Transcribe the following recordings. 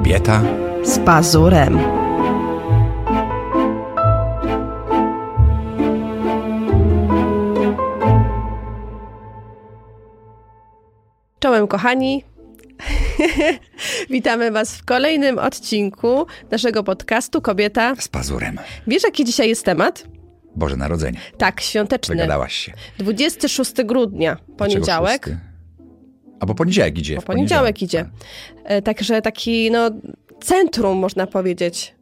Kobieta z pazurem. Czołem kochani. Witamy Was w kolejnym odcinku naszego podcastu Kobieta. z pazurem. Wiesz, jaki dzisiaj jest temat? Boże Narodzenie. Tak, świąteczny. Wygadałaś się. 26 grudnia, poniedziałek. Dlaczego szósty? A bo poniedziałek idzie. Bo w poniedziałek idzie. E, Także taki, no, centrum, można powiedzieć,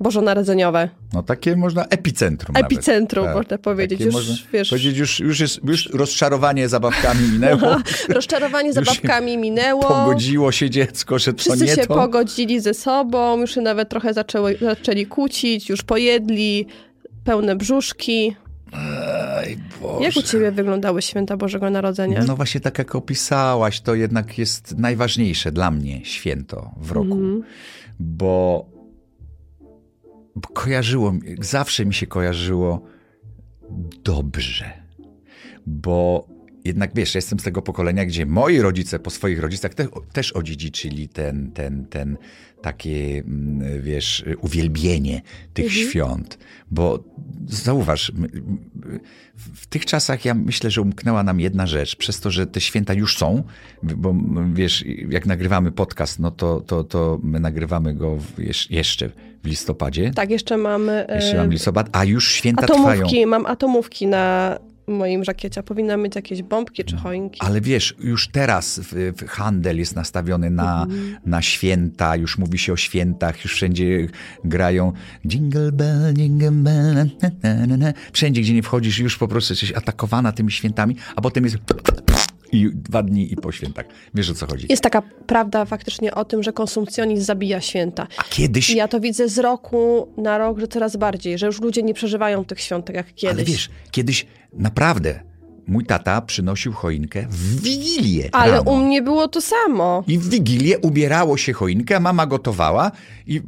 bożonarodzeniowe. No takie można epicentrum nawet. Epicentrum, Tak. można powiedzieć. Takie Już, można wiesz, Powiedzieć, już, już, jest, już rozczarowanie zabawkami minęło. rozczarowanie Już się zabawkami minęło. Pogodziło się dziecko, że to Wszyscy nie się to. pogodzili ze sobą, już się nawet trochę zaczęły, zaczęli kłócić, już pojedli, pełne brzuszki. Ej, Boże. Jak u ciebie wyglądały święta Bożego Narodzenia? No właśnie tak jak opisałaś, to jednak jest najważniejsze dla mnie święto w roku. Mhm. Bo, bo kojarzyło, mi- zawsze mi się kojarzyło dobrze. Bo jednak wiesz, ja jestem z tego pokolenia, gdzie moi rodzice po swoich rodzicach te, też odziedziczyli ten, ten, ten takie, mm, wiesz, uwielbienie tych Mhm. świąt. Bo zauważ, w tych czasach ja myślę, że umknęła nam jedna rzecz. Przez to, że te święta już są, bo wiesz, jak nagrywamy podcast, no to, to, to my nagrywamy go jeszcze w listopadzie. Tak, jeszcze mamy e, Jeszcze mam listopad, a już święta trwają. atomówki, mam atomówki na moim żakiecie. Powinna mieć jakieś bombki czy choinki. Ale wiesz, już teraz w, w handel jest nastawiony na, Mhm. na święta, już mówi się o świętach, już wszędzie grają jingle bell, jingle bell, na, na, na, na. wszędzie, gdzie nie wchodzisz, już po prostu jesteś atakowana tymi świętami, a potem jest i dwa dni i po świętach. Wiesz o co chodzi. Jest taka prawda faktycznie o tym, że konsumpcjonizm zabija święta. A kiedyś, I ja to widzę z roku na rok, że coraz bardziej, że już ludzie nie przeżywają tych świątek jak kiedyś. ale wiesz, kiedyś naprawdę mój tata przynosił choinkę w Wigilię Ale rano. u mnie było to samo. I w Wigilię ubierało się choinkę, mama gotowała i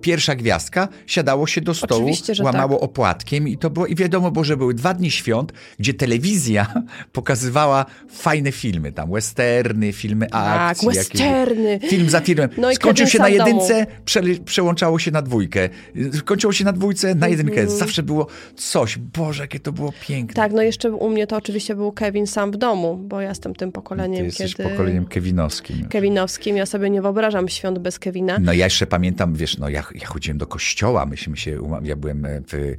pierwsza gwiazdka siadało się do stołu, łamało opłatkiem i to było, i wiadomo było, że były dwa dni świąt, gdzie telewizja pokazywała fajne filmy, tam westerny, filmy Tak, akcji. jakieś- westerny. Film za filmem. No Skończył się na jedynce, prze, przełączało się na dwójkę. Skończyło się na dwójce, na jedynkę. Mhm. Zawsze było coś. Boże, jakie to było piękne. Tak, no jeszcze u mnie to oczywiście był Kevin sam w domu, bo ja jestem tym Ty pokoleniem, jesteś kiedy... pokoleniem kevinowskim. Kevinowskim. Ja sobie nie wyobrażam świąt bez Kevina. No ja jeszcze pamiętam, wiesz, no ja, ja chodziłem do kościoła, myśmy się, ja byłem e, w, y,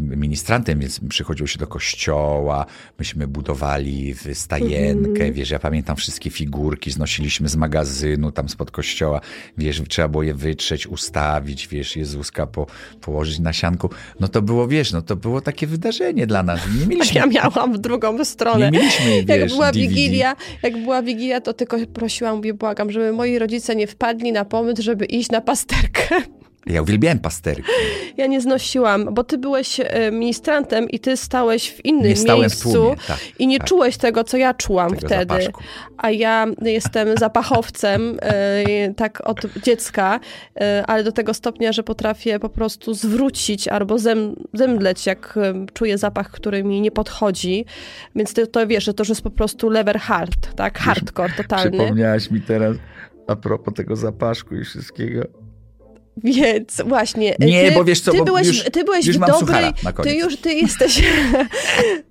ministrantem, więc przychodziło się do kościoła, myśmy budowali w stajenkę, Mhm. wiesz, ja pamiętam wszystkie figurki, znosiliśmy z magazynu tam spod kościoła, wiesz, trzeba było je wytrzeć, ustawić, wiesz, Jezuska po, położyć na sianku. No to było, wiesz, no to było takie wydarzenie dla nas. Nie mieliśmy Ja miałam w drugą stronę. Nie mieliśmy, jak wiesz, była DVD. Wigilia, jak była Wigilia, to tylko prosiłam, mówię, błagam, żeby moi rodzice nie wpadli na pomysł, żeby iść na pasterkę. Ja uwielbiałem pasterki. Ja nie znosiłam, bo ty byłeś e, ministrantem i ty stałeś w innym Nie stałem w miejscu tłumie, tak, i nie tak. czułeś tego, co ja czułam Tego wtedy. zapaszku. A ja jestem zapachowcem e, tak od dziecka, e, ale do tego stopnia, że potrafię po prostu zwrócić albo zem, zemdleć, jak czuję zapach, który mi nie podchodzi. Więc to, to wiesz, że to już jest po prostu lever hard, tak? Hardcore totalny. Przypomniałaś mi teraz a propos tego zapaszku i wszystkiego. Więc właśnie. Nie, ty, bo wiesz co, ty byłeś, już- ty byłeś już w dobrej. Ty już ty jesteś.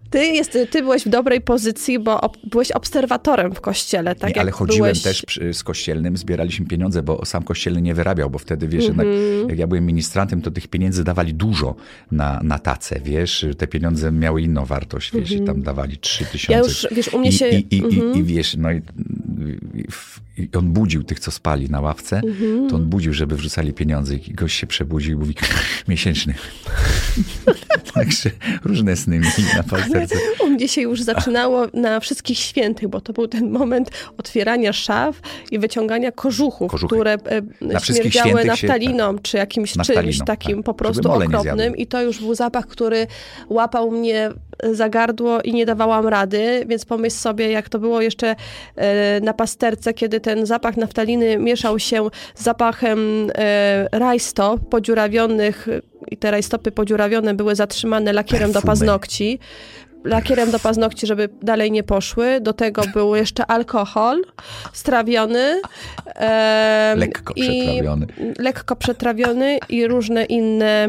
Ty, jest, ty byłeś w dobrej pozycji, bo ob, byłeś obserwatorem w kościele, tak? nie, ale chodziłem byłeś... też przy, z kościelnym, zbieraliśmy pieniądze, bo sam kościelny nie wyrabiał, bo wtedy, wiesz, Mhm. jednak jak ja byłem ministrantem, to tych pieniędzy dawali dużo na, na tacę, wiesz, te pieniądze miały inną wartość, wiesz, i tam dawali trzy tysiące. Mhm. Ja już, wiesz, u mnie się... i, i, Mhm. i, I wiesz, no i, i, i on budził tych, co spali na ławce, Mhm. to on budził, żeby wrzucali pieniądze i gość się przebudził i mówi, miesięczny. Także różne sny mieli na pasterce. U mnie się już zaczynało na wszystkich świętych, bo to był ten moment otwierania szaf i wyciągania kożuchów, Kożuchy. które Na e, wszystkich śmierdziały świętych się- naftaliną, czy jakimś Naftaliną, czymś takim tak. po prostu okropnym. I to już był zapach, który łapał mnie za gardło i nie dawałam rady, więc pomyśl sobie, jak to było jeszcze e, na pasterce, kiedy ten zapach naftaliny mieszał się z zapachem e, rajstop podziurawionych i te rajstopy podziurawione były zatrzymane lakierem do paznokci. lakierem do paznokci, żeby dalej nie poszły. Do tego był jeszcze alkohol strawiony. em, Lekko przetrawiony. Lekko przetrawiony i różne inne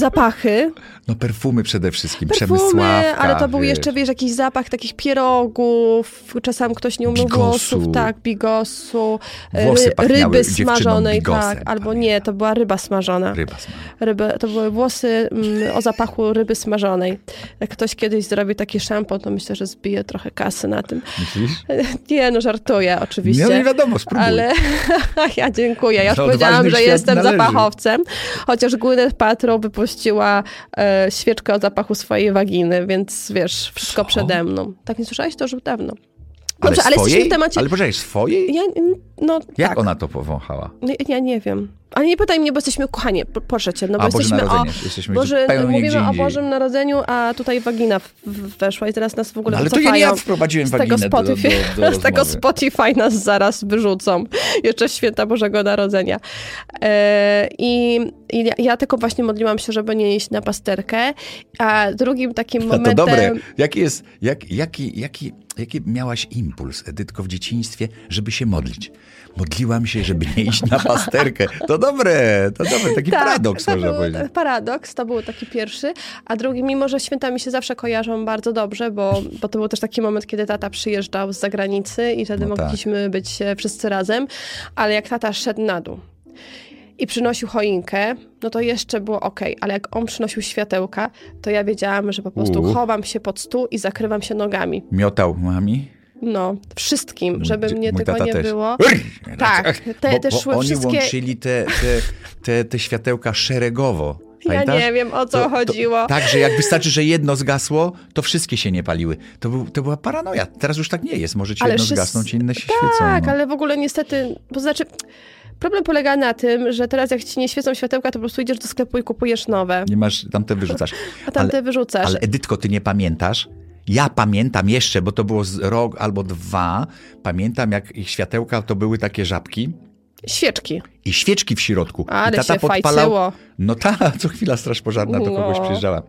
zapachy. No perfumy przede wszystkim, Perfumy, ale to był wiesz. jeszcze, wiesz, jakiś zapach takich pierogów, czasami ktoś nie umiał Bigosu. włosów, tak, bigosu, Włosy ry, ryby smażonej, bigosem, tak, albo pamiętam. nie, to była ryba smażona. Ryba smażona. Ryby, to były włosy mm, o zapachu ryby smażonej. Jak ktoś kiedyś zrobi taki szampon, to myślę, że zbije trochę kasy na tym. Myślisz? Nie, no żartuję oczywiście. No nie wiadomo, spróbuj. Ale ja dziękuję. Ja już powiedziałam, że jestem należy. zapachowcem, chociaż Gwyneth Paltrow wypuściła e, świeczkę o zapachu swojej waginy, więc wiesz, wszystko Co? przede mną. Tak nie słyszałeś? To już dawno. ale Dobrze, ale jesteśmy swojej? w temacie... Ale poczekaj, swojej? Ja, no Jak tak. ona to powąchała? Ja, ja nie wiem. Ale nie pytaj mnie, bo jesteśmy kochani, po- proszę cię, no bo A, Boże jesteśmy o... Narodzenie. Jesteśmy Boże, mówimy o. Bożym Narodzeniu, a tutaj wagina weszła i teraz nas w ogóle No, ale to ja nie ja wprowadziłem z tego, waginę do, do, Spotify, do z tego. Spotify nas zaraz wyrzucą. Jeszcze święta Bożego Narodzenia. E, I, i ja, ja tylko właśnie modliłam się, żeby nie iść na pasterkę. A drugim takim momentem... to dobre. Jaki jest, jak, jaki, jaki, jaki miałaś impuls, Edytko, w dzieciństwie, żeby się modlić? Modliłam się, żeby nie iść na pasterkę. To dobre, to dobre, taki paradoks to można był powiedzieć. Paradoks, to był taki pierwszy. A drugi, mimo że święta mi się zawsze kojarzą bardzo dobrze, bo, bo to był też taki moment, kiedy tata przyjeżdżał z zagranicy i wtedy No tak. mogliśmy być e, wszyscy razem. Ale jak tata szedł na dół i przynosił choinkę, no to jeszcze było ok, ale jak on przynosił światełka, to ja wiedziałam, że po prostu U. chowam się pod stół i zakrywam się nogami. Miotał mami? No, wszystkim, żeby Mój- mnie tata nie też. było. Tak, te, bo, te bo szły oni wszystkie... łączyli te, te, te, te światełka szeregowo. Ja Pamiętasz? nie wiem, o co chodziło. tak, że jak wystarczy, że jedno zgasło, to wszystkie się nie paliły. To, był, to była paranoja. Teraz już tak nie jest. Może ci Ale jedno wszyscy- zgasnąć, inne się Tak, świecą. no. ale w ogóle niestety, to znaczy, problem polega na tym, że teraz jak ci nie świecą światełka, to po prostu idziesz do sklepu i kupujesz nowe, Nie masz, tamte wyrzucasz. a tamte ale, wyrzucasz. ale Edytko, ty nie pamiętasz? Ja pamiętam jeszcze, bo to było rok albo dwa. Pamiętam, jak ich światełka to były takie żabki Świeczki. i świeczki w środku. I Ale tata się podpalał. fajcyło. No ta, co chwila straż pożarna do kogoś No. przyjeżdżała.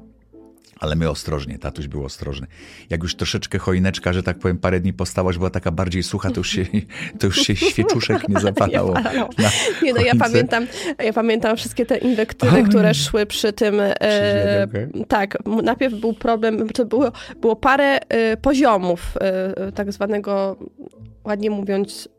Ale my ostrożnie, tatuś był ostrożny. Jak już troszeczkę choineczka, że tak powiem, parę dni postała, że była taka bardziej sucha, to już się, to już się świeczuszek nie zapalało. Nie na Nie no, ja pamiętam, ja pamiętam wszystkie te inwektywy, które szły przy tym. E, tak, najpierw był problem, to było, było parę e, poziomów e, tak zwanego, ładnie mówiąc,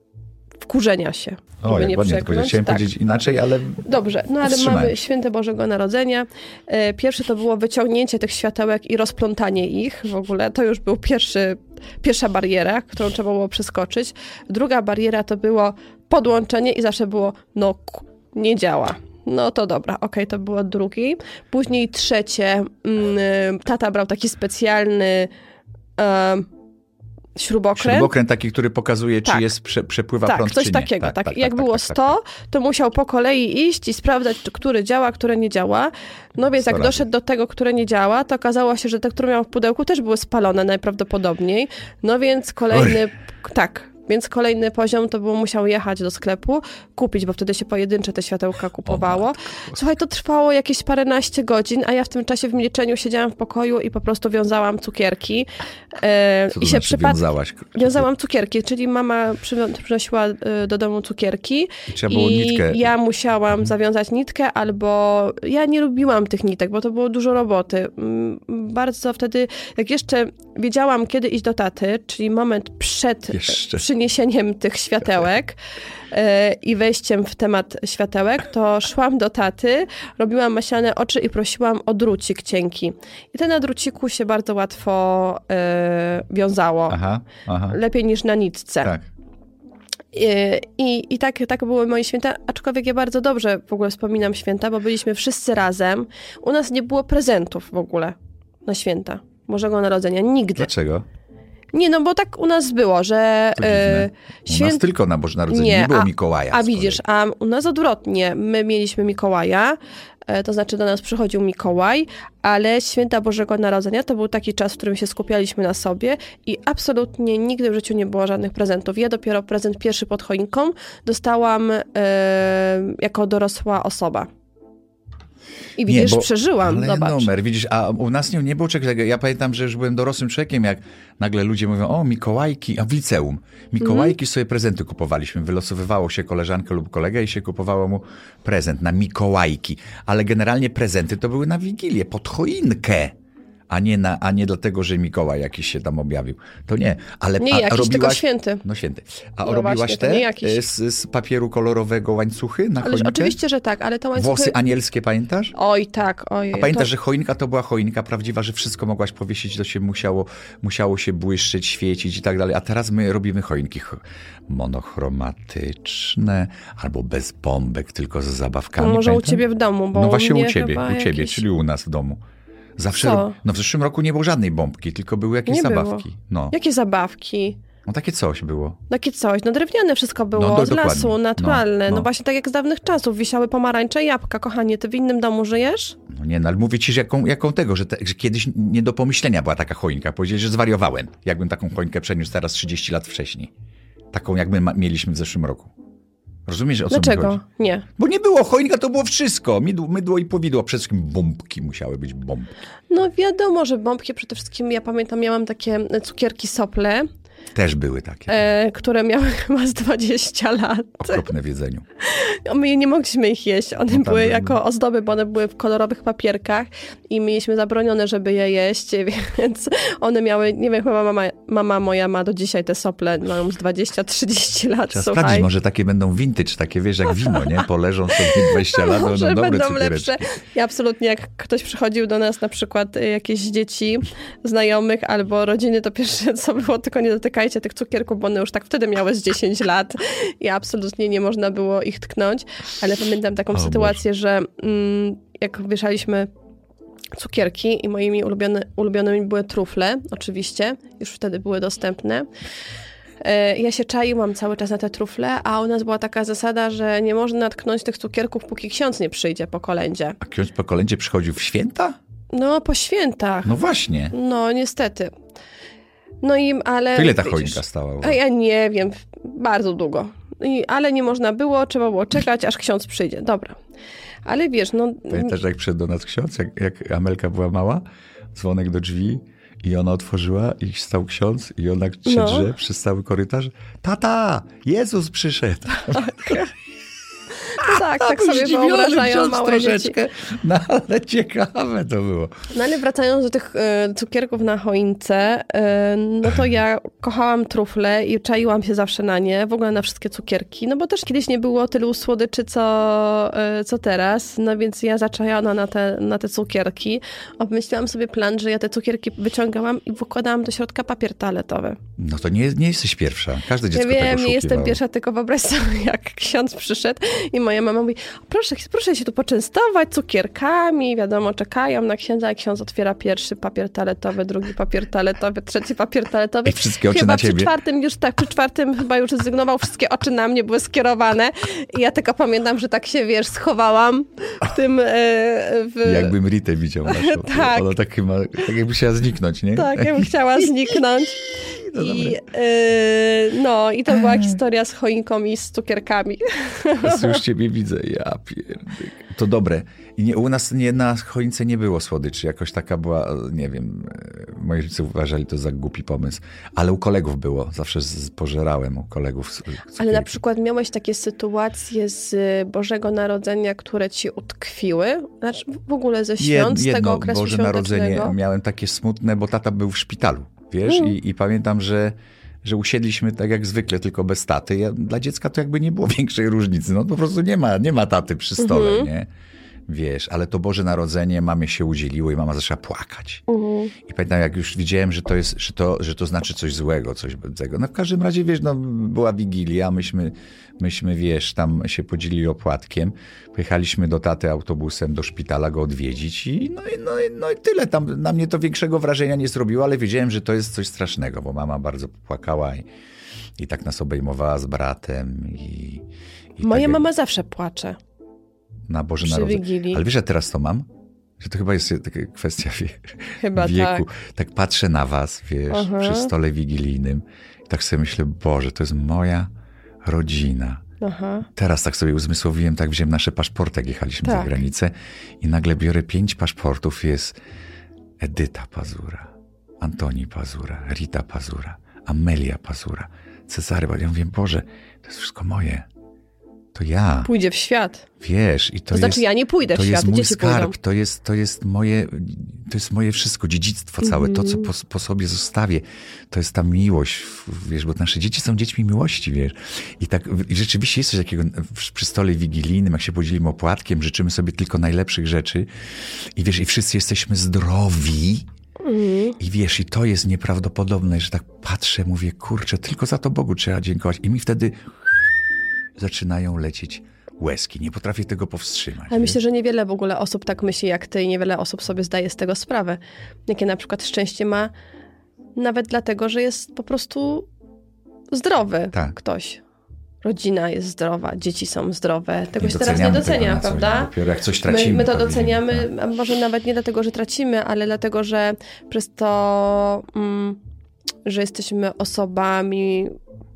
wkurzenia się. O, jak nie ładnie to. Chciałem Tak. powiedzieć inaczej, ale Dobrze, no ale mamy święte Bożego Narodzenia. E, Pierwsze to było wyciągnięcie tych światełek i rozplątanie ich w ogóle. To już był pierwszy, pierwsza bariera, którą trzeba było przeskoczyć. Druga bariera to było podłączenie i zawsze było, no nie działa. No to dobra, okej, to było drugi. Później trzecie, mm, tata brał taki specjalny e, śrubokręt. śrubokręt taki, który pokazuje, czy Tak. jest prze, przepływa Tak, prąd, coś czy nie. takiego. Tak, Jak było 100, to musiał po kolei iść i sprawdzać, czy który działa, które nie działa. No więc jak razy. doszedł do tego, które nie działa, to okazało się, że te, które miał w pudełku, też były spalone najprawdopodobniej. No więc kolejny, tak, więc kolejny poziom to było musiał jechać do sklepu, kupić, bo wtedy się pojedyncze te światełka kupowało. Słuchaj, to trwało jakieś paręnaście godzin, a ja w tym czasie w milczeniu siedziałam w pokoju i po prostu wiązałam cukierki. E, I się znaczy przypadkiem wiązałaś? Wiązałam cukierki, czyli mama przynosiła y, do domu cukierki I trzeba było i nitkę. Mhm. ja musiałam zawiązać nitkę albo ja nie lubiłam tych nitek, bo to było dużo roboty. Bardzo wtedy, jak jeszcze wiedziałam, kiedy iść do taty, czyli moment przed Jeszcze. Przyniesieniem tych światełek y, i wejściem w temat światełek, to szłam do taty, robiłam maślane oczy i prosiłam o drucik cienki. I ten na druciku się bardzo łatwo y, wiązało Aha, aha. lepiej niż na nitce. Tak. I, i, i tak, tak były moje święta, aczkolwiek ja bardzo dobrze w ogóle wspominam święta, bo byliśmy wszyscy razem. U nas nie było prezentów w ogóle na święta Bożego Narodzenia. Nigdy. Dlaczego? Nie, no bo tak u nas było, że To dziwne. e, U nas tylko na Boże Narodzenie, nie, Nie, było a- Mikołaja. A widzisz, a u nas odwrotnie. My mieliśmy Mikołaja, e, to znaczy do nas przychodził Mikołaj, ale święta Bożego Narodzenia to był taki czas, w którym się skupialiśmy na sobie i absolutnie nigdy w życiu nie było żadnych prezentów. Ja dopiero prezent pierwszy pod choinką dostałam e, jako dorosła osoba. I widzisz, bo- przeżyłam, ale zobacz. numer, widzisz, a u nas nie, nie było czegoś takiego. Ja pamiętam, że już byłem dorosłym człowiekiem, jak nagle ludzie mówią, o Mikołajki, a w liceum. Mikołajki sobie prezenty kupowaliśmy. Wylosowywało się koleżankę lub kolegę i się kupowało mu prezent na Mikołajki. Ale generalnie prezenty to były na Wigilię, pod choinkę. A nie, na, a nie dlatego, że Mikołaj jakiś się tam objawił. To nie. Ale Nie a, jakiś, robiłaś, tylko święty. No święty. A No robiłaś właśnie, te e, z, z papieru kolorowego łańcuchy na Ależ choinkę? oczywiście, że tak, ale to łańcuchy... Włosy anielskie, pamiętasz? Oj, tak, oj. A pamiętasz, to... że choinka to była choinka prawdziwa, że wszystko mogłaś powiesić, to się musiało, musiało się błyszczeć, świecić i tak dalej. A teraz my robimy choinki ch- monochromatyczne albo bez bombek, tylko z zabawkami. To może u pamiętam? ciebie w domu, bo No u właśnie u ciebie, u ciebie, czyli u nas w domu. Zawsze, Co? no w zeszłym roku nie było żadnej bombki, tylko były jakieś Nie było. zabawki. No. Jakie zabawki? no takie coś było. Takie coś, no drewniane wszystko było, No, do- z dokładnie. lasu, naturalne. No, No, no. właśnie tak jak z dawnych czasów, wisiały pomarańcze i jabłka. Kochanie, ty w innym domu żyjesz? No nie, no ale mówię ci, że jaką, jaką tego, że, te, że kiedyś nie do pomyślenia była taka choinka. Powiedzieli, że zwariowałem, jakbym taką choinkę przeniósł teraz 30 lat wcześniej. Taką, jak my ma, mieliśmy w zeszłym roku. Rozumiesz, o co mi Dlaczego? chodzi? Nie. Bo nie było, choinka to było wszystko. Mydło, mydło i powidło, przede wszystkim bombki musiały być bombki. No wiadomo, że bombki przede wszystkim, ja pamiętam, miałam takie cukierki sople, Też były takie, e, które miały chyba z 20 lat. okropne w jedzeniu. My nie mogliśmy ich jeść. One tam były jako ozdoby, bo one były w kolorowych papierkach i mieliśmy zabronione, żeby je jeść, więc one miały, nie wiem, chyba mama, mama moja ma do dzisiaj te sople, mają z 20-30 lat, Trzeba słuchaj. sprawdzić, może takie będą vintage, takie wiesz, jak wino, nie? Poleżą sobie 20 lat, Może będą dobre będą lepsze. Ja absolutnie, jak ktoś przychodził do nas, na przykład y, jakieś dzieci, znajomych albo rodziny, to pierwsze co było, tylko nie dotykajcie tych cukierków, bo one już tak wtedy miały z 10 lat i absolutnie nie można było ich tknąć. Ale pamiętam taką O sytuację, że mm, jak wieszaliśmy cukierki i moimi ulubione, ulubionymi były trufle, oczywiście, już wtedy były dostępne. E, Ja się czaiłam cały czas na te trufle, a u nas była taka zasada, że nie można tknąć tych cukierków, póki ksiądz nie przyjdzie po kolędzie. A ksiądz po kolędzie przychodził w święta? No, po świętach. No właśnie. No, niestety. No i, ale... To ile ta choinka stała? A ja nie wiem, bardzo długo. I, ale nie można było, trzeba było czekać, aż ksiądz przyjdzie. Dobra. Ale wiesz, no... Pamiętasz, jak przyszedł do nas ksiądz, jak, jak Amelka była mała? Dzwonek do drzwi i ona otworzyła i stał ksiądz i ona się No. drze przez cały korytarz. Tata, Jezus przyszedł. tak, A tak był sobie zdziwiony wyobrażają małe dzieci. troszeczkę. No ale ciekawe to było. No ale wracając do tych e, cukierków na choince, e, no to ja kochałam trufle i czaiłam się zawsze na nie, w ogóle na wszystkie cukierki, no bo też kiedyś nie było tylu słodyczy, co, e, co teraz, no więc ja zaczajona na te, na te cukierki. Obmyśliłam sobie plan, że ja te cukierki wyciągałam i wkładałam do środka papier toaletowy. No to nie, nie jesteś pierwsza. Każde Ja dziecko wiem, tego nie jestem pierwsza, tylko wyobraź sobie, jak ksiądz przyszedł i moja mama mówi, proszę, proszę się tu poczęstować cukierkami, wiadomo, czekają na księdza, a ksiądz otwiera pierwszy papier toaletowy, drugi papier toaletowy, trzeci papier toaletowy. I wszystkie oczy chyba na przy ciebie. czwartym już tak, przy czwartym chyba już zrezygnował, wszystkie oczy na mnie były skierowane i ja tylko pamiętam, że tak się, wiesz, schowałam w tym... e, W... Jakbym Ritę widział naszą. Tak. Ona tak chyba, tak jakby chciała zniknąć, nie? Tak, ja bym chciała zniknąć. I, dobre. y, no, i to była historia z choinką i z cukierkami. Już ciebie widzę, ja pierdyk. To dobre. I nie, u nas nie, na choince nie było słodyczy. Jakoś taka była, nie wiem, e, moi rodzice uważali to za głupi pomysł. Ale u kolegów było. Zawsze z, pożerałem u kolegów. c- Ale na cukierki. przykład miałeś takie sytuacje z Bożego Narodzenia, które ci utkwiły? Znaczy w ogóle ze świąt, z Jed- tego jedno okresu Boże? Narodzenie miałem takie smutne, bo tata był w szpitalu, wiesz? Mm. I, I pamiętam, że, że usiedliśmy tak jak zwykle, tylko bez taty. Ja, dla dziecka to jakby nie było większej różnicy. No po prostu nie ma, nie ma taty przy stole, Mhm. nie? Wiesz, ale to Boże Narodzenie mamie się udzieliło i mama zaczęła płakać. Mhm. I pamiętam, jak już widziałem, że to, jest, że, to, że to znaczy coś złego, coś złego. No w każdym razie, wiesz, no, była Wigilia, myśmy, myśmy, wiesz, tam się podzielili opłatkiem. Pojechaliśmy do taty autobusem do szpitala go odwiedzić i no, i, no, i, no i tyle. Tam na mnie to większego wrażenia nie zrobiło, ale wiedziałem, że to jest coś strasznego, bo mama bardzo płakała i, i tak nas obejmowała z bratem. I, i Moja tak jak mama zawsze płacze Na Boże Narodzenie. Ale wiesz, że teraz to mam? Że to chyba jest taka kwestia wie, Chyba wieku. tak. Tak. patrzę na was, wiesz, Aha. przy stole wigilijnym i tak sobie myślę, Boże, to jest moja rodzina. Aha. Teraz tak sobie uzmysłowiłem, tak wziąłem nasze paszporty, jak jechaliśmy Tak. za granicę i nagle biorę pięć paszportów, jest Edyta Pazura, Antoni Pazura, Rita Pazura, Amelia Pazura, Cezary. Ja mówię, Boże, to jest wszystko moje. To ja, Pójdzie w świat. wiesz, i to, To, znaczy jest... ja nie pójdę To w świat, jest mój pójdą. skarb, to jest, to, jest moje, to jest moje wszystko, dziedzictwo całe, to Mhm. co po, po sobie zostawię. To jest ta miłość, wiesz, bo nasze dzieci są dziećmi miłości, wiesz. I tak i rzeczywiście jest coś takiego przy stole wigilijnym, jak się podzielimy opłatkiem, życzymy sobie tylko najlepszych rzeczy i wiesz, i wszyscy jesteśmy zdrowi. Mhm. I wiesz, i to jest nieprawdopodobne, że tak patrzę, mówię, kurczę, tylko za to Bogu trzeba dziękować. I mi wtedy zaczynają lecieć łezki. Nie potrafię tego powstrzymać. Ale myślę, że niewiele w ogóle osób tak myśli jak ty i niewiele osób sobie zdaje z tego sprawę. Jakie na przykład szczęście ma nawet dlatego, że jest po prostu zdrowy Tak. ktoś. Rodzina jest zdrowa, dzieci są zdrowe. Tego Nie się teraz nie tego docenia, dzień. prawda? Dopiero jak coś My, tracimy. my to powinien- doceniamy, tak. a może nawet nie dlatego, że tracimy, ale dlatego, że przez to, mm, że jesteśmy osobami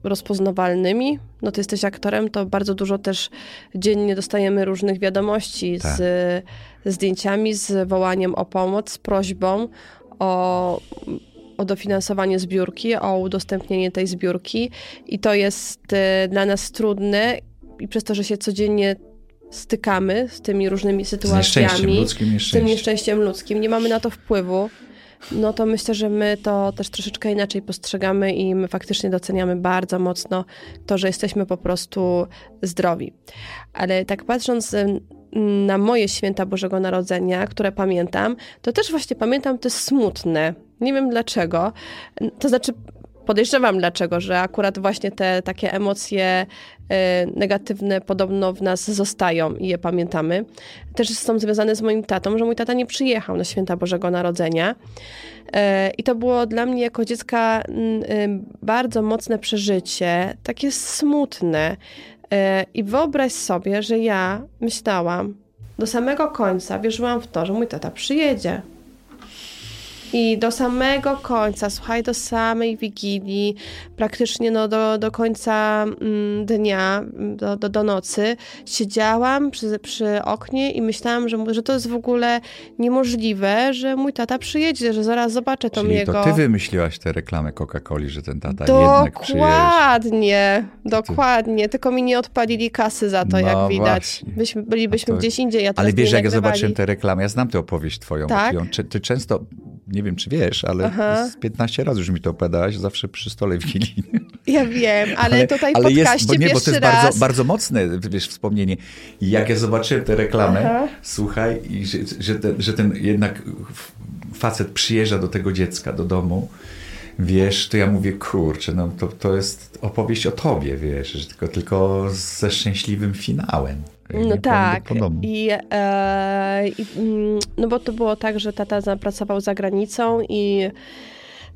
rozpoznawalnymi, no ty jesteś aktorem, to bardzo dużo też dziennie dostajemy różnych wiadomości Tak. z zdjęciami, z wołaniem o pomoc, z prośbą o, o dofinansowanie zbiórki, o udostępnienie tej zbiórki i to jest e, dla nas trudne i przez to, że się codziennie stykamy z tymi różnymi Z nieszczęściem, sytuacjami, ludzkim z tym nieszczęściem. nieszczęściem ludzkim, nie mamy na to wpływu, no to myślę, że my to też troszeczkę inaczej postrzegamy i my faktycznie doceniamy bardzo mocno to, że jesteśmy po prostu zdrowi. Ale tak patrząc na moje święta Bożego Narodzenia, które pamiętam, to też właśnie pamiętam to smutne. Nie wiem dlaczego. To znaczy, podejrzewam dlaczego, że akurat właśnie te takie emocje negatywne podobno w nas zostają i je pamiętamy. Też są związane z moim tatą, że mój tata nie przyjechał na święta Bożego Narodzenia. E, I to było dla mnie jako dziecka mm, y, bardzo mocne przeżycie, takie smutne. E, I wyobraź sobie, że ja myślałam do samego końca, wierzyłam w to, że mój tata przyjedzie. I do samego końca, słuchaj, do samej Wigilii, praktycznie no do, do końca mm, dnia, mm, do, do, do nocy, siedziałam przy, przy oknie i myślałam, że, że to jest w ogóle niemożliwe, że mój tata przyjedzie, że zaraz zobaczę tą Czyli jego... to ty wymyśliłaś tę reklamę Coca-Coli, że ten tata jednak przyjeżdża. Dokładnie, dokładnie. Tylko mi nie odpalili kasy za to, No jak widać. Byśmy, bylibyśmy to- gdzieś indziej, a teraz Ale wiesz, jak ja zobaczyłem tę reklamę, ja znam tę opowieść twoją. Tak? Ty często, nie wiem czy wiesz, ale Aha. z 15 razy już mi to opowiadałaś, zawsze przy stole wigilijnym. Ja wiem, ale, tutaj w ale jest, bo nie, bo to jest raz... bardzo, bardzo mocne, wiesz, wspomnienie. I jak ja zobaczyłem tę reklamę, Aha. słuchaj, i że, że, ten, że ten jednak facet przyjeżdża do tego dziecka, do domu, wiesz, to ja mówię, kurczę, no to, to jest opowieść o tobie, wiesz, że tylko, tylko ze szczęśliwym finałem. No tak. I, e, i, mm, no bo to było tak, że tata zapracował za granicą i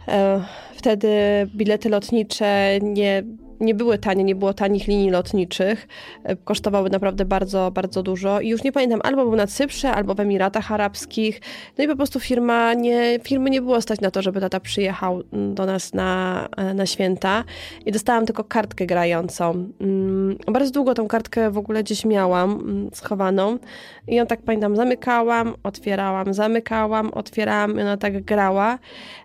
e, wtedy bilety lotnicze nie, nie były tanie, nie było tanich linii lotniczych. E, kosztowały naprawdę bardzo, bardzo dużo. I już nie pamiętam, albo był na Cyprze, albo w Emiratach Arabskich. No i po prostu firma nie, firmy nie było stać na to, żeby tata przyjechał mm, do nas na, e, na święta. I dostałam tylko kartkę grającą. Mm, Bardzo długo tą kartkę w ogóle gdzieś miałam mm, schowaną. I ją tak pamiętam, zamykałam, otwierałam, zamykałam, otwierałam i ona tak grała.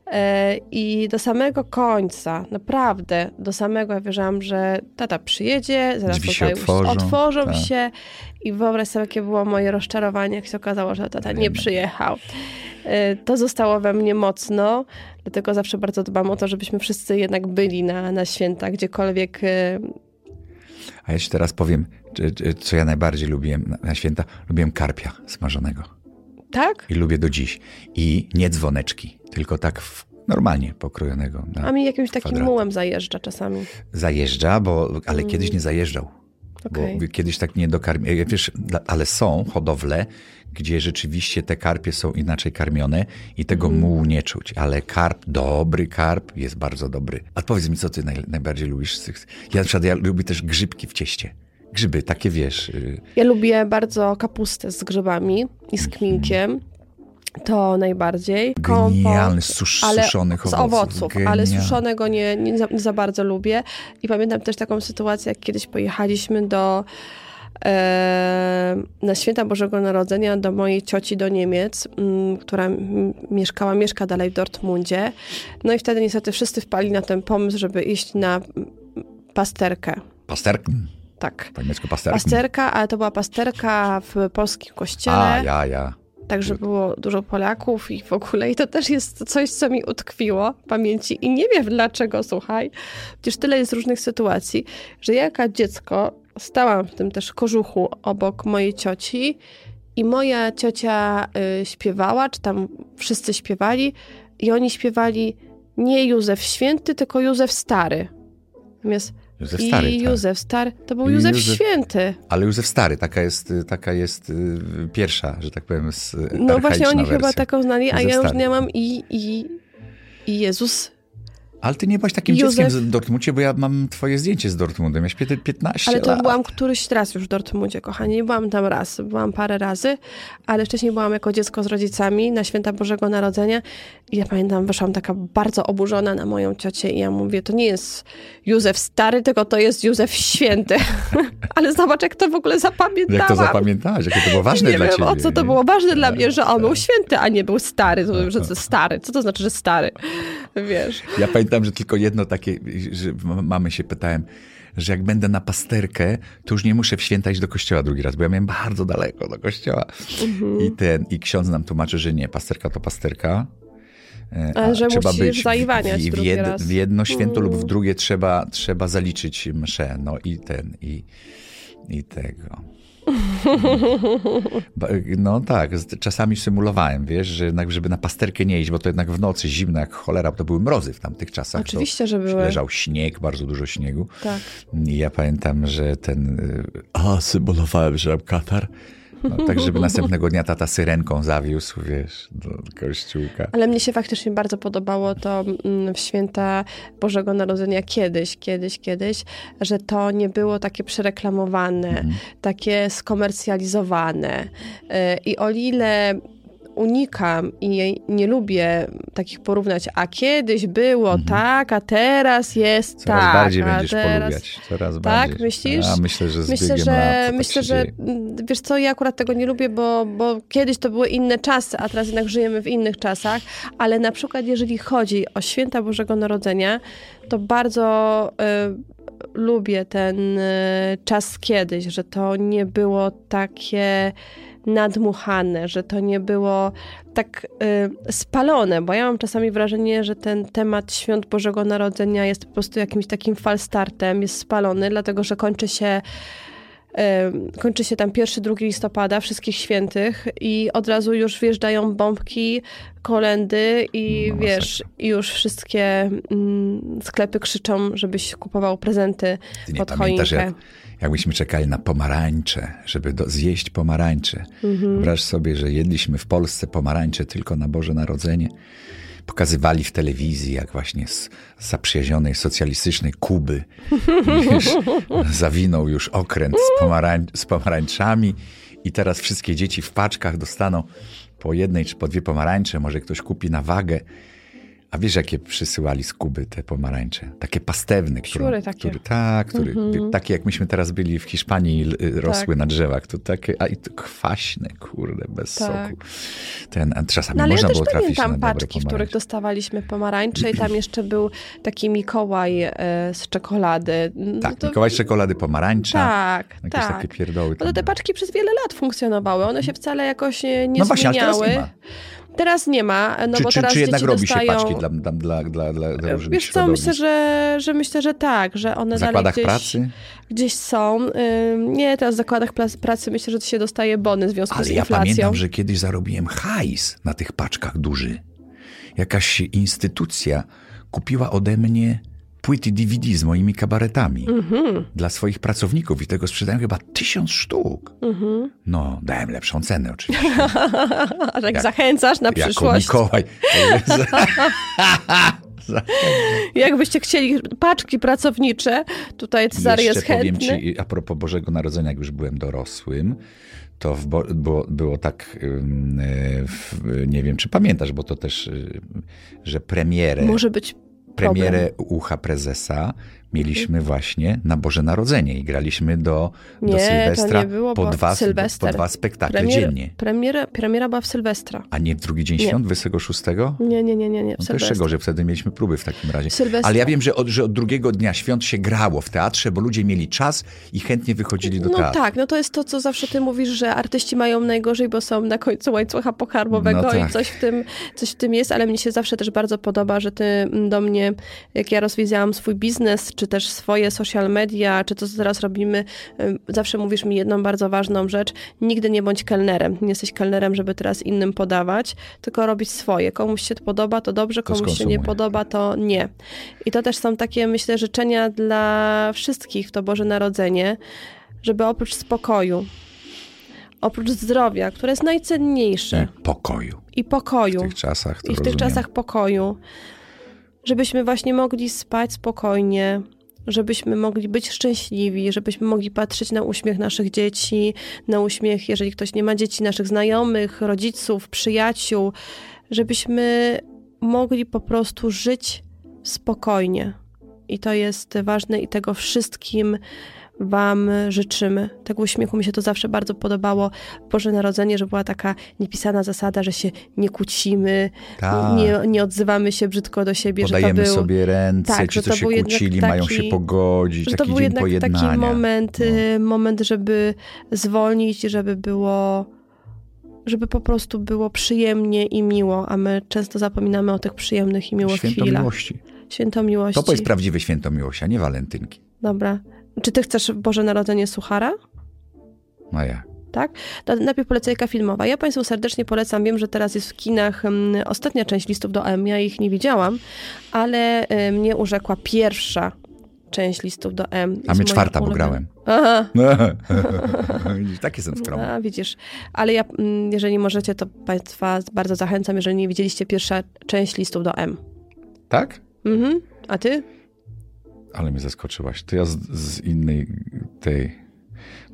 E, I do samego końca, naprawdę, do samego ja wierzyłam, że tata przyjedzie, zaraz Drzwi się tutaj już otworzą, otworzą tak. się i wyobraź sobie, jakie było moje rozczarowanie, jak się okazało, że tata nie przyjechał. E, To zostało we mnie mocno, dlatego zawsze bardzo dbam o to, żebyśmy wszyscy jednak byli na, na święta, gdziekolwiek e, A ja ci teraz powiem, co ja najbardziej lubiłem na święta. Lubiłem karpia smażonego. Tak? I lubię do dziś. I nie dzwoneczki, tylko tak w, normalnie pokrojonego. A mi jakimś takim mułem zajeżdża czasami. Zajeżdża, bo, ale kiedyś nie zajeżdżał. Okej. Bo kiedyś tak nie dokarmiał. Wiesz, dla- ale są hodowle, gdzie rzeczywiście te karpie są inaczej karmione i tego Mhm. mułu nie czuć. Ale karp, dobry karp jest bardzo dobry. A powiedz mi, co ty naj, najbardziej lubisz. Ja na przykład ja lubię też grzybki w cieście. Grzyby, takie wiesz... y, Ja lubię bardzo kapustę z grzybami i z kminkiem. To najbardziej. Genialny, susz, ale suszonych z owoców. owoców, ale suszonego nie, nie, za, nie za bardzo lubię. I pamiętam też taką sytuację, jak kiedyś pojechaliśmy do e, na święta Bożego Narodzenia do mojej cioci do Niemiec, m, która mieszkała, mieszka dalej w Dortmundzie. No i wtedy niestety wszyscy wpali na ten pomysł, żeby iść na m, pasterkę. Tak. Po niemiecku pasterk? Pasterka, ale to była pasterka w polskim kościele. A, ja, ja. Także było dużo Polaków i w ogóle. I to też jest coś, co mi utkwiło w pamięci. I nie wiem dlaczego, słuchaj. Przecież tyle jest różnych sytuacji, że ja jako dziecko stałam w tym też kożuchu obok mojej cioci i moja ciocia y, śpiewała, czy tam wszyscy śpiewali i oni śpiewali nie Józef Święty, tylko Józef Stary. Natomiast Józef Stary, I tak. Józef Stary, to był Józef, Józef- Święty. Ale Józef Stary, taka jest, taka jest y, pierwsza, że tak powiem, z No właśnie oni chyba wersja. taką znali, a Józef ja już nie mam i, i, i Jezus Ale ty nie byłaś takim Józef- dzieckiem z Dortmundzie, bo ja mam twoje zdjęcie z Dortmundem. Miałeś pię- 15 Ale to lat. byłam któryś raz już w Dortmundzie, kochani. Nie byłam tam raz, byłam parę razy, ale wcześniej byłam jako dziecko z rodzicami na święta Bożego Narodzenia i ja pamiętam, wyszłam taka bardzo oburzona na moją ciocię i ja mówię, to nie jest Józef Stary, tylko to jest Józef Święty. ale zobacz, jak to w ogóle zapamiętałam. Jak to zapamiętałaś, jakie to było ważne nie dla wiem, ciebie. o co to nie? było ważne dla mnie, że on był święty, a nie był stary. Że to stary. Co to znaczy, że stary? Wiesz. Ja pamiętam, że tylko jedno takie, że mamy się pytałem, że jak będę na pasterkę, to już nie muszę w święta iść do kościoła drugi raz, bo ja miałem bardzo daleko do kościoła. Mhm. I ten, i ksiądz nam tłumaczy, że nie, pasterka to pasterka. E, Ale a że trzeba być w- zaiwaniać w, w, jed, w jedno święto lub w Mm. drugie trzeba, trzeba zaliczyć mszę. No i ten, i, i tego. No tak, czasami symulowałem, wiesz, że jednak, żeby na pasterkę nie iść, bo to jednak w nocy zimno jak cholera, to były mrozy w tamtych czasach. to Oczywiście, że były. Leżał śnieg, bardzo dużo śniegu. Tak. I ja pamiętam, że ten. y, A, symulowałem, że mam katar. No, tak, żeby następnego dnia tata syrenką zawiózł, wiesz, do kościółka. Ale mnie się faktycznie bardzo podobało to mm, w święta Bożego Narodzenia kiedyś, kiedyś, kiedyś, że to nie było takie przereklamowane, Mhm. takie skomercjalizowane. Y, I o ile unikam i nie lubię takich porównać, a kiedyś było tak, a teraz jest Mhm. Coraz tak. bardziej a będziesz teraz... polubiać. Coraz Tak, bardziej. myślisz? A myślę, że z Myślę, że, lat tak myślę, że wiesz co, ja akurat tego nie lubię, bo, bo kiedyś to były inne czasy, a teraz jednak żyjemy w innych czasach, ale na przykład jeżeli chodzi o święta Bożego Narodzenia, to bardzo y, lubię ten y, czas kiedyś, że to nie było takie nadmuchane, że to nie było tak y, spalone, bo ja mam czasami wrażenie, że ten temat świąt Bożego Narodzenia jest po prostu jakimś takim falstartem, jest spalony, dlatego że kończy się y, kończy się tam 1-2 listopada, wszystkich świętych i od razu już wjeżdżają bombki, kolendy i No, wiesz, już wszystkie mm, sklepy krzyczą, żebyś kupował prezenty Ty nie pod choinkę. jak, jakbyśmy czekali na pomarańcze, żeby do, zjeść pomarańcze. Mhm. Wyobraź sobie, że jedliśmy w Polsce pomarańcze tylko na Boże Narodzenie. Pokazywali w telewizji, jak właśnie z zaprzyjaźnionej socjalistycznej Kuby wiesz, zawinął już okręt z, pomarań, z pomarańczami i teraz wszystkie dzieci w paczkach dostaną po jednej czy po dwie pomarańcze, może ktoś kupi na wagę. A wiesz, jakie przysyłali z Kuby te pomarańcze? Takie pastewne. Siury takie. Który, tak, który, takie jak myśmy teraz byli w Hiszpanii, y, rosły Tak. na drzewach. To takie, a i to kwaśne, kurde, bez Tak. soku. Ten, a czasami No ja można też było trafić na pamiętam dobre paczki, w których dostawaliśmy pomarańcze i tam jeszcze był taki Mikołaj e, z czekolady. No Tak, to- Mikołaj z czekolady pomarańcza. Tak, Jakieś tak. takie pierdoły. No to tam te paczki przez wiele lat funkcjonowały. One się wcale jakoś nie, nie No właśnie, ale teraz zmieniały. nie ma. Teraz nie ma, no czy, bo czy, teraz czy jednak robi dostają... się paczki dla, dla, dla, dla, dla, różnych Wiesz co, myślę, że, że myślę, że tak, że one W zakładach gdzieś, pracy? gdzieś są. Nie, teraz w zakładach pracy myślę, że to się dostaje bony w związku Ale z ja inflacją. pamiętam, że kiedyś zarobiłem hajs na tych paczkach duży. Jakaś instytucja kupiła ode mnie płyty DVD z moimi kabaretami Mhm. dla swoich pracowników i tego sprzedałem chyba tysiąc sztuk. Mhm. No, dałem lepszą cenę oczywiście. A tak zachęcasz na jako przyszłość. Mikołaj. Jakbyście chcieli paczki pracownicze, tutaj Cezary Jeszcze jest chętny. powiem ci, a propos Bożego Narodzenia, jak już byłem dorosłym, to bo, było, było tak, y, w, nie wiem, czy pamiętasz, bo to też, y, że premierę, Może być premierę Ucha Prezesa mieliśmy właśnie na Boże Narodzenie i graliśmy do, do Nie, to Sylwestra nie było, po, dwa, po dwa spektakle premier, dziennie. premiera, premiera była w Sylwestra. A nie w drugi dzień Nie. świąt, 26? Nie, nie, nie, nie, nie No to jeszcze gorzej, wtedy mieliśmy próby w takim razie. Sylwestra. Ale ja wiem, że od, że od drugiego dnia świąt się grało w teatrze, bo ludzie mieli czas i chętnie wychodzili do No teatru. tak, no to jest to, co zawsze ty mówisz, że artyści mają najgorzej, bo są na końcu łańcucha pokarmowego No tak. i coś w, tym, coś w tym jest, ale mnie się zawsze też bardzo podoba, że ty mm, do mnie, jak ja rozwijałam swój biznes, czy też swoje social media, czy to, co teraz robimy, ym, zawsze mówisz mi jedną bardzo ważną rzecz, nigdy nie bądź kelnerem. Nie jesteś kelnerem, żeby teraz innym podawać, tylko robić swoje. Komuś się to podoba, to dobrze, To komuś się nie podoba, to nie. I to też są takie, myślę, życzenia dla wszystkich w to Boże Narodzenie, żeby oprócz spokoju, oprócz zdrowia, które jest najcenniejsze, I pokoju i pokoju, w tych czasach. To i w tych rozumiem. czasach pokoju, żebyśmy właśnie mogli spać spokojnie, żebyśmy mogli być szczęśliwi, żebyśmy mogli patrzeć na uśmiech naszych dzieci, na uśmiech, jeżeli ktoś nie ma dzieci, naszych znajomych, rodziców, przyjaciół, żebyśmy mogli po prostu żyć spokojnie. I to jest ważne i tego wszystkim Wam życzymy. Tego uśmiechu mi się to zawsze bardzo podobało. Boże Narodzenie, że była taka niepisana zasada, że się nie kłócimy, Tak. nie, nie odzywamy się brzydko do siebie, Podajemy był, sobie ręce, tak, ci, co się kłócili, taki- mają się pogodzić, że to był jednak pojednania. taki moment, No. y, moment, żeby zwolnić, żeby było, żeby po prostu było przyjemnie i miło, a my często zapominamy o tych przyjemnych i miłych Święto chwilach. miłości. Święto miłości. To jest prawdziwe święto miłości, a nie walentynki. Dobra. Czy ty chcesz Boże Narodzenie Suchara? No ja. tak? To najpierw polecajka filmowa. Ja Państwu serdecznie polecam, wiem, że teraz jest w kinach ostatnia część listów do M, ja ich nie widziałam, ale mnie urzekła pierwsza część listów do M. A mnie czwarta, bo grałem. Aha, Widzisz, tak jestem skromny. a widzisz. Ale ja, mm, jeżeli możecie, to Państwa bardzo zachęcam, jeżeli nie widzieliście pierwsza część listów do M. Tak? Mhm. A ty? Ale mnie zaskoczyłaś. To ja z, z innej tej...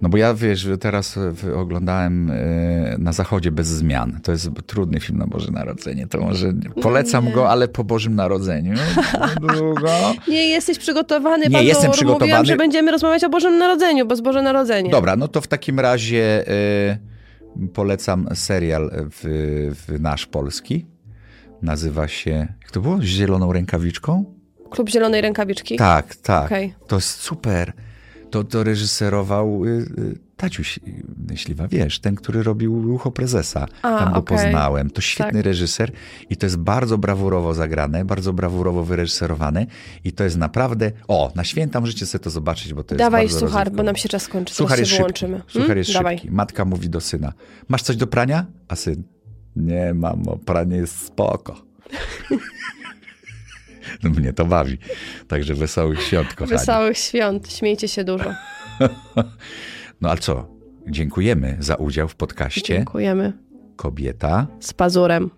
No bo ja, wiesz, że teraz oglądałem e, na zachodzie bez zmian. To jest trudny film na Boże Narodzenie. To może polecam nie. go, ale po Bożym Narodzeniu. Długo. Nie jesteś przygotowany, Nie jestem Mówiłam, przygotowany. że będziemy rozmawiać o Bożym Narodzeniu, bo z Boże Narodzenie. Dobra, no to w takim razie e, polecam serial w, w nasz polski. Nazywa się, jak to było? Z zieloną rękawiczką? Klub Zielonej Rękawiczki? Tak, tak. Okej. To jest super. To, to reżyserował y, y, Taciuś Myśliwa, wiesz, ten, który robił Ucho Prezesa. A, Tam go okej. poznałem. To świetny Tak. reżyser i to jest bardzo brawurowo zagrane, bardzo brawurowo wyreżyserowane i to jest naprawdę... O, na święta możecie sobie to zobaczyć, bo to jest Dawaj bardzo suchar, bo nam się czas kończy. Suchar jest szybki. Suchar Hmm? jest Dawaj. szybki. Matka mówi do syna, masz coś do prania? A syn, nie mamo, pranie jest spoko. no mnie to bawi. Także wesołych świąt, kochani. Wesołych świąt, śmiejcie się dużo. No ale co? Dziękujemy za udział w podcaście Dziękujemy. Kobieta Z pazurem.